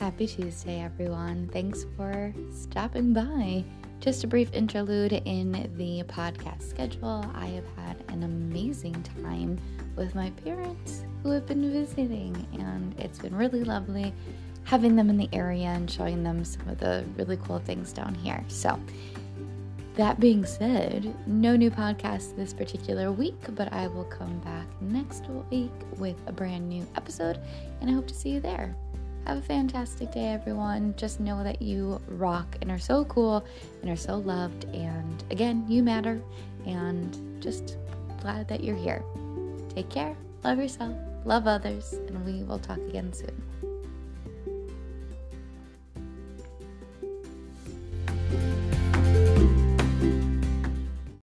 Happy Tuesday, everyone. Thanks for stopping by. Just a brief interlude in the podcast schedule. I have had an amazing time with my parents who have been visiting, and it's been really lovely having them in the area and showing them some of the really cool things down here. So, that being said, no new podcast this particular week, but I will come back next week with a brand new episode, and I hope to see you there. Have a fantastic day, everyone. Just know that you rock and are so cool and are so loved. And again, you matter. And just glad that you're here. Take care, love yourself, love others, and we will talk again soon.